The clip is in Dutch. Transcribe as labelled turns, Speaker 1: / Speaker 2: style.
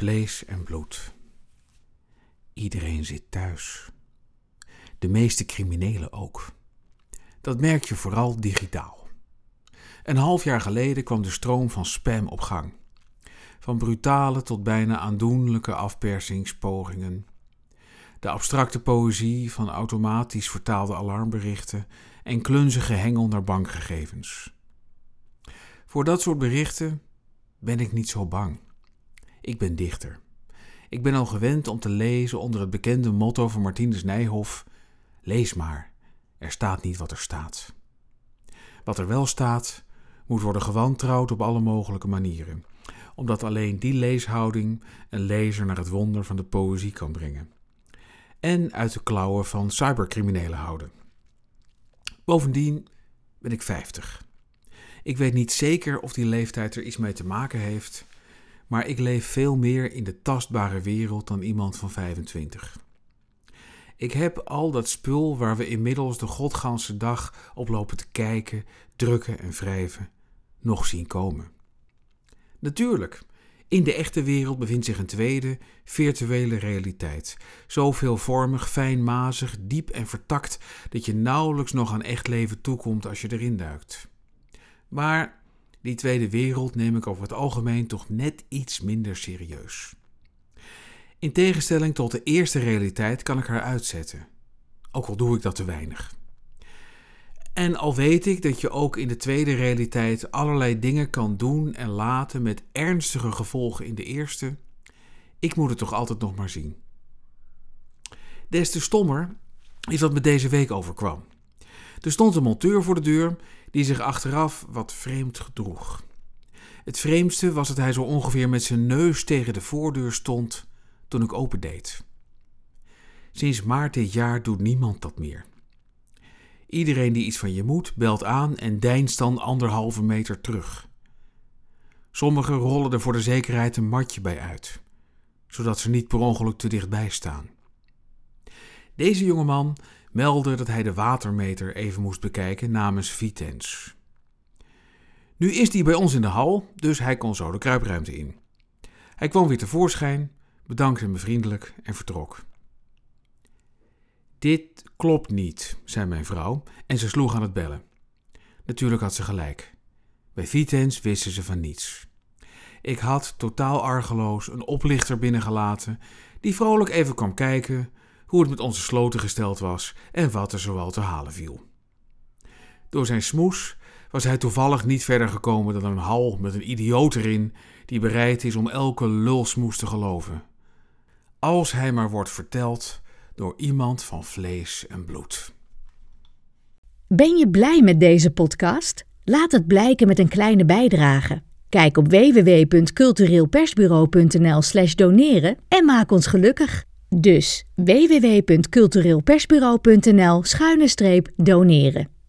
Speaker 1: Vlees en bloed. Iedereen zit thuis. De meeste criminelen ook. Dat merk je vooral digitaal. Een half jaar geleden kwam de stroom van spam op gang. Van brutale tot bijna aandoenlijke afpersingspogingen. De abstracte poëzie van automatisch vertaalde alarmberichten en klunzige hengel naar bankgegevens. Voor dat soort berichten ben ik niet zo bang. Ik ben dichter. Ik ben al gewend om te lezen onder het bekende motto van Martinus Nijhoff: Lees maar, er staat niet wat er staat. Wat er wel staat, moet worden gewantrouwd op alle mogelijke manieren, omdat alleen die leeshouding een lezer naar het wonder van de poëzie kan brengen. En uit de klauwen van cybercriminelen houden. Bovendien ben ik 50. Ik weet niet zeker of die leeftijd er iets mee te maken heeft, maar ik leef veel meer in de tastbare wereld dan iemand van 25. Ik heb al dat spul waar we inmiddels de godganse dag op lopen te kijken, drukken en wrijven, nog zien komen. Natuurlijk, in de echte wereld bevindt zich een tweede, virtuele realiteit. Zo veelvormig, fijnmazig, diep en vertakt dat je nauwelijks nog aan echt leven toekomt als je erin duikt. Maar die tweede wereld neem ik over het algemeen toch net iets minder serieus. In tegenstelling tot de eerste realiteit kan ik haar uitzetten, ook al doe ik dat te weinig. En al weet ik dat je ook in de tweede realiteit allerlei dingen kan doen en laten met ernstige gevolgen in de eerste, ik moet het toch altijd nog maar zien. Des te stommer is wat me deze week overkwam. Er stond een monteur voor de deur die zich achteraf wat vreemd gedroeg. Het vreemdste was dat hij zo ongeveer met zijn neus tegen de voordeur stond toen ik opendeed. Sinds maart dit jaar doet niemand dat meer. Iedereen die iets van je moet, belt aan en deinst dan anderhalve meter terug. Sommigen rollen er voor de zekerheid een matje bij uit, zodat ze niet per ongeluk te dichtbij staan. Deze jongeman meldde dat hij de watermeter even moest bekijken namens Vitens. Nu is die bij ons in de hal, dus hij kon zo de kruipruimte in. Hij kwam weer tevoorschijn, bedankte me vriendelijk en vertrok. Dit klopt niet, zei mijn vrouw en ze sloeg aan het bellen. Natuurlijk had ze gelijk. Bij Vitens wisten ze van niets. Ik had totaal argeloos een oplichter binnengelaten die vrolijk even kwam kijken hoe het met onze sloten gesteld was en wat er zoal te halen viel. Door zijn smoes was hij toevallig niet verder gekomen dan een hal met een idioot erin die bereid is om elke lulsmoes te geloven. Als hij maar wordt verteld door iemand van vlees en bloed.
Speaker 2: Ben je blij met deze podcast? Laat het blijken met een kleine bijdrage. Kijk op www.cultureelpersbureau.nl/slash doneren en maak ons gelukkig. Dus www.cultureelpersbureau.nl-doneren.